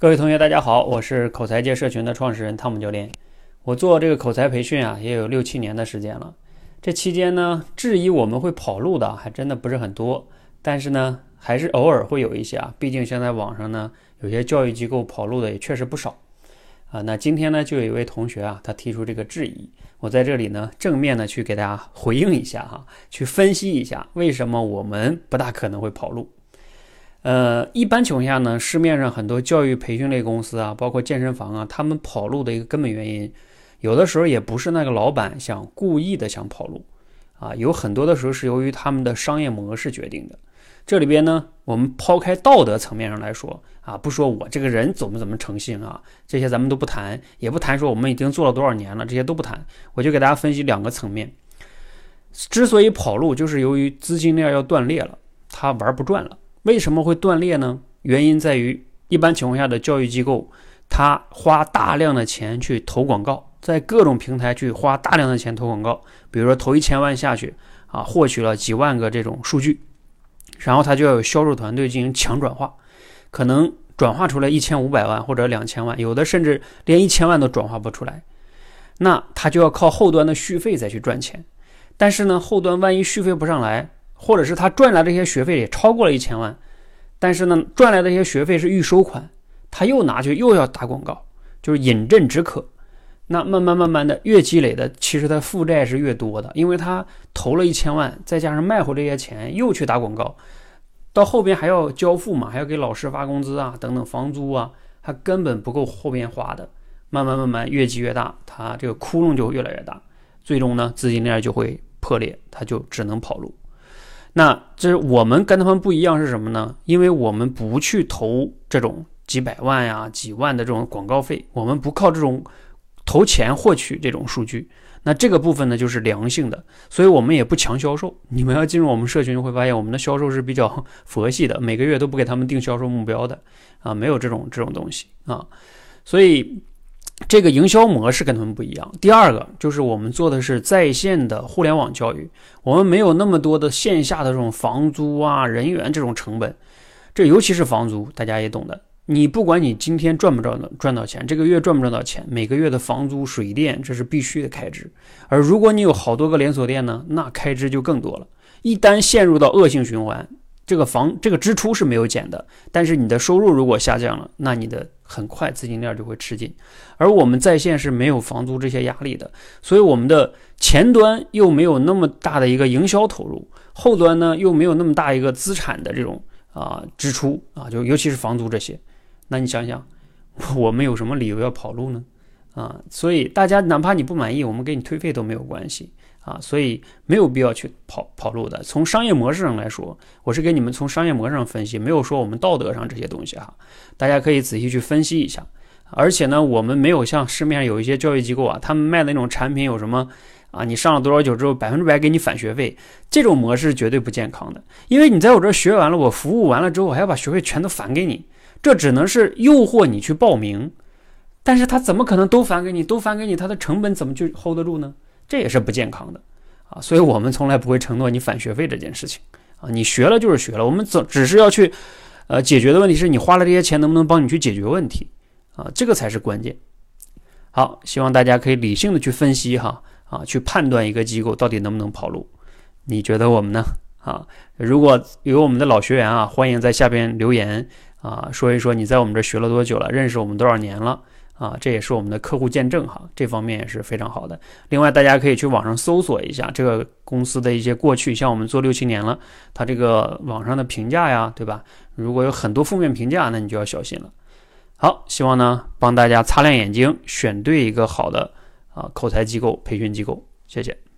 各位同学，大家好，我是口才界社群的创始人汤姆教练。我做这个口才培训啊，也有六七年的时间了。这期间呢，质疑我们会跑路的还真的不是很多，但是呢，还是偶尔会有一些啊。毕竟现在网上呢，有些教育机构跑路的也确实不少啊。那今天呢，就有一位同学啊，他提出这个质疑，我在这里呢，正面的去给大家回应一下哈，去分析一下为什么我们不大可能会跑路。呃，一般情况下呢，市面上很多教育培训类公司啊，包括健身房啊，他们跑路的一个根本原因，有的时候也不是那个老板想故意的想跑路，啊，有很多的时候是由于他们的商业模式决定的。这里边呢，我们抛开道德层面上来说啊，不说我这个人怎么怎么诚信啊，这些咱们都不谈，也不谈说我们已经做了多少年了，这些都不谈，我就给大家分析两个层面。之所以跑路，就是由于资金链要断裂了，他玩不转了。为什么会断裂呢？原因在于，一般情况下的教育机构，他花大量的钱去投广告，在各种平台去花大量的钱投广告，比如说投一千万下去啊，获取了几万个这种数据，然后他就要有销售团队进行强转化，可能转化出来一千五百万或者两千万，有的甚至连一千万都转化不出来，那他就要靠后端的续费再去赚钱，但是呢，后端万一续费不上来。或者是他赚来这些学费也超过了一千万，但是呢，赚来的一些学费是预收款，他又拿去又要打广告，就是饮鸩止渴。那慢慢慢慢的越积累的，其实他负债是越多的，因为他投了一千万，再加上卖回这些钱又去打广告，到后边还要交付嘛，还要给老师发工资啊，等等房租啊，他根本不够后边花的。慢慢慢慢越积越大，他这个窟窿就越来越大，最终呢，资金链就会破裂，他就只能跑路。那这是我们跟他们不一样是什么呢？因为我们不去投这种几百万呀、几万的这种广告费，我们不靠这种投钱获取这种数据。那这个部分呢，就是良性的，所以我们也不强销售。你们要进入我们社群，会发现我们的销售是比较佛系的，每个月都不给他们定销售目标的啊，没有这种这种东西啊，所以。这个营销模式跟他们不一样。第二个就是我们做的是在线的互联网教育，我们没有那么多的线下的这种房租啊、人员这种成本。这尤其是房租，大家也懂的。你不管你今天赚不赚到赚到钱，这个月赚不赚到钱，每个月的房租、水电这是必须的开支。而如果你有好多个连锁店呢，那开支就更多了。一旦陷入到恶性循环。这个房这个支出是没有减的，但是你的收入如果下降了，那你的很快资金链就会吃紧。而我们在线是没有房租这些压力的，所以我们的前端又没有那么大的一个营销投入，后端呢又没有那么大一个资产的这种啊支出啊，就尤其是房租这些。那你想想，我们有什么理由要跑路呢？啊，所以大家哪怕你不满意，我们给你退费都没有关系。啊，所以没有必要去跑跑路的。从商业模式上来说，我是给你们从商业模式上分析，没有说我们道德上这些东西哈。大家可以仔细去分析一下。而且呢，我们没有像市面上有一些教育机构啊，他们卖的那种产品有什么啊？你上了多少久之后，百分之百给你返学费，这种模式绝对不健康的。因为你在我这儿学完了，我服务完了之后，我还要把学费全都返给你，这只能是诱惑你去报名。但是他怎么可能都返给你？都返给你，他的成本怎么去 hold 得住呢？这也是不健康的，啊，所以我们从来不会承诺你返学费这件事情，啊，你学了就是学了，我们总只是要去，呃，解决的问题是你花了这些钱能不能帮你去解决问题，啊，这个才是关键。好，希望大家可以理性的去分析哈，啊，去判断一个机构到底能不能跑路，你觉得我们呢？啊，如果有我们的老学员啊，欢迎在下边留言啊，说一说你在我们这学了多久了，认识我们多少年了。啊，这也是我们的客户见证哈，这方面也是非常好的。另外，大家可以去网上搜索一下这个公司的一些过去，像我们做六七年了，它这个网上的评价呀，对吧？如果有很多负面评价，那你就要小心了。好，希望呢帮大家擦亮眼睛，选对一个好的啊口才机构、培训机构。谢谢。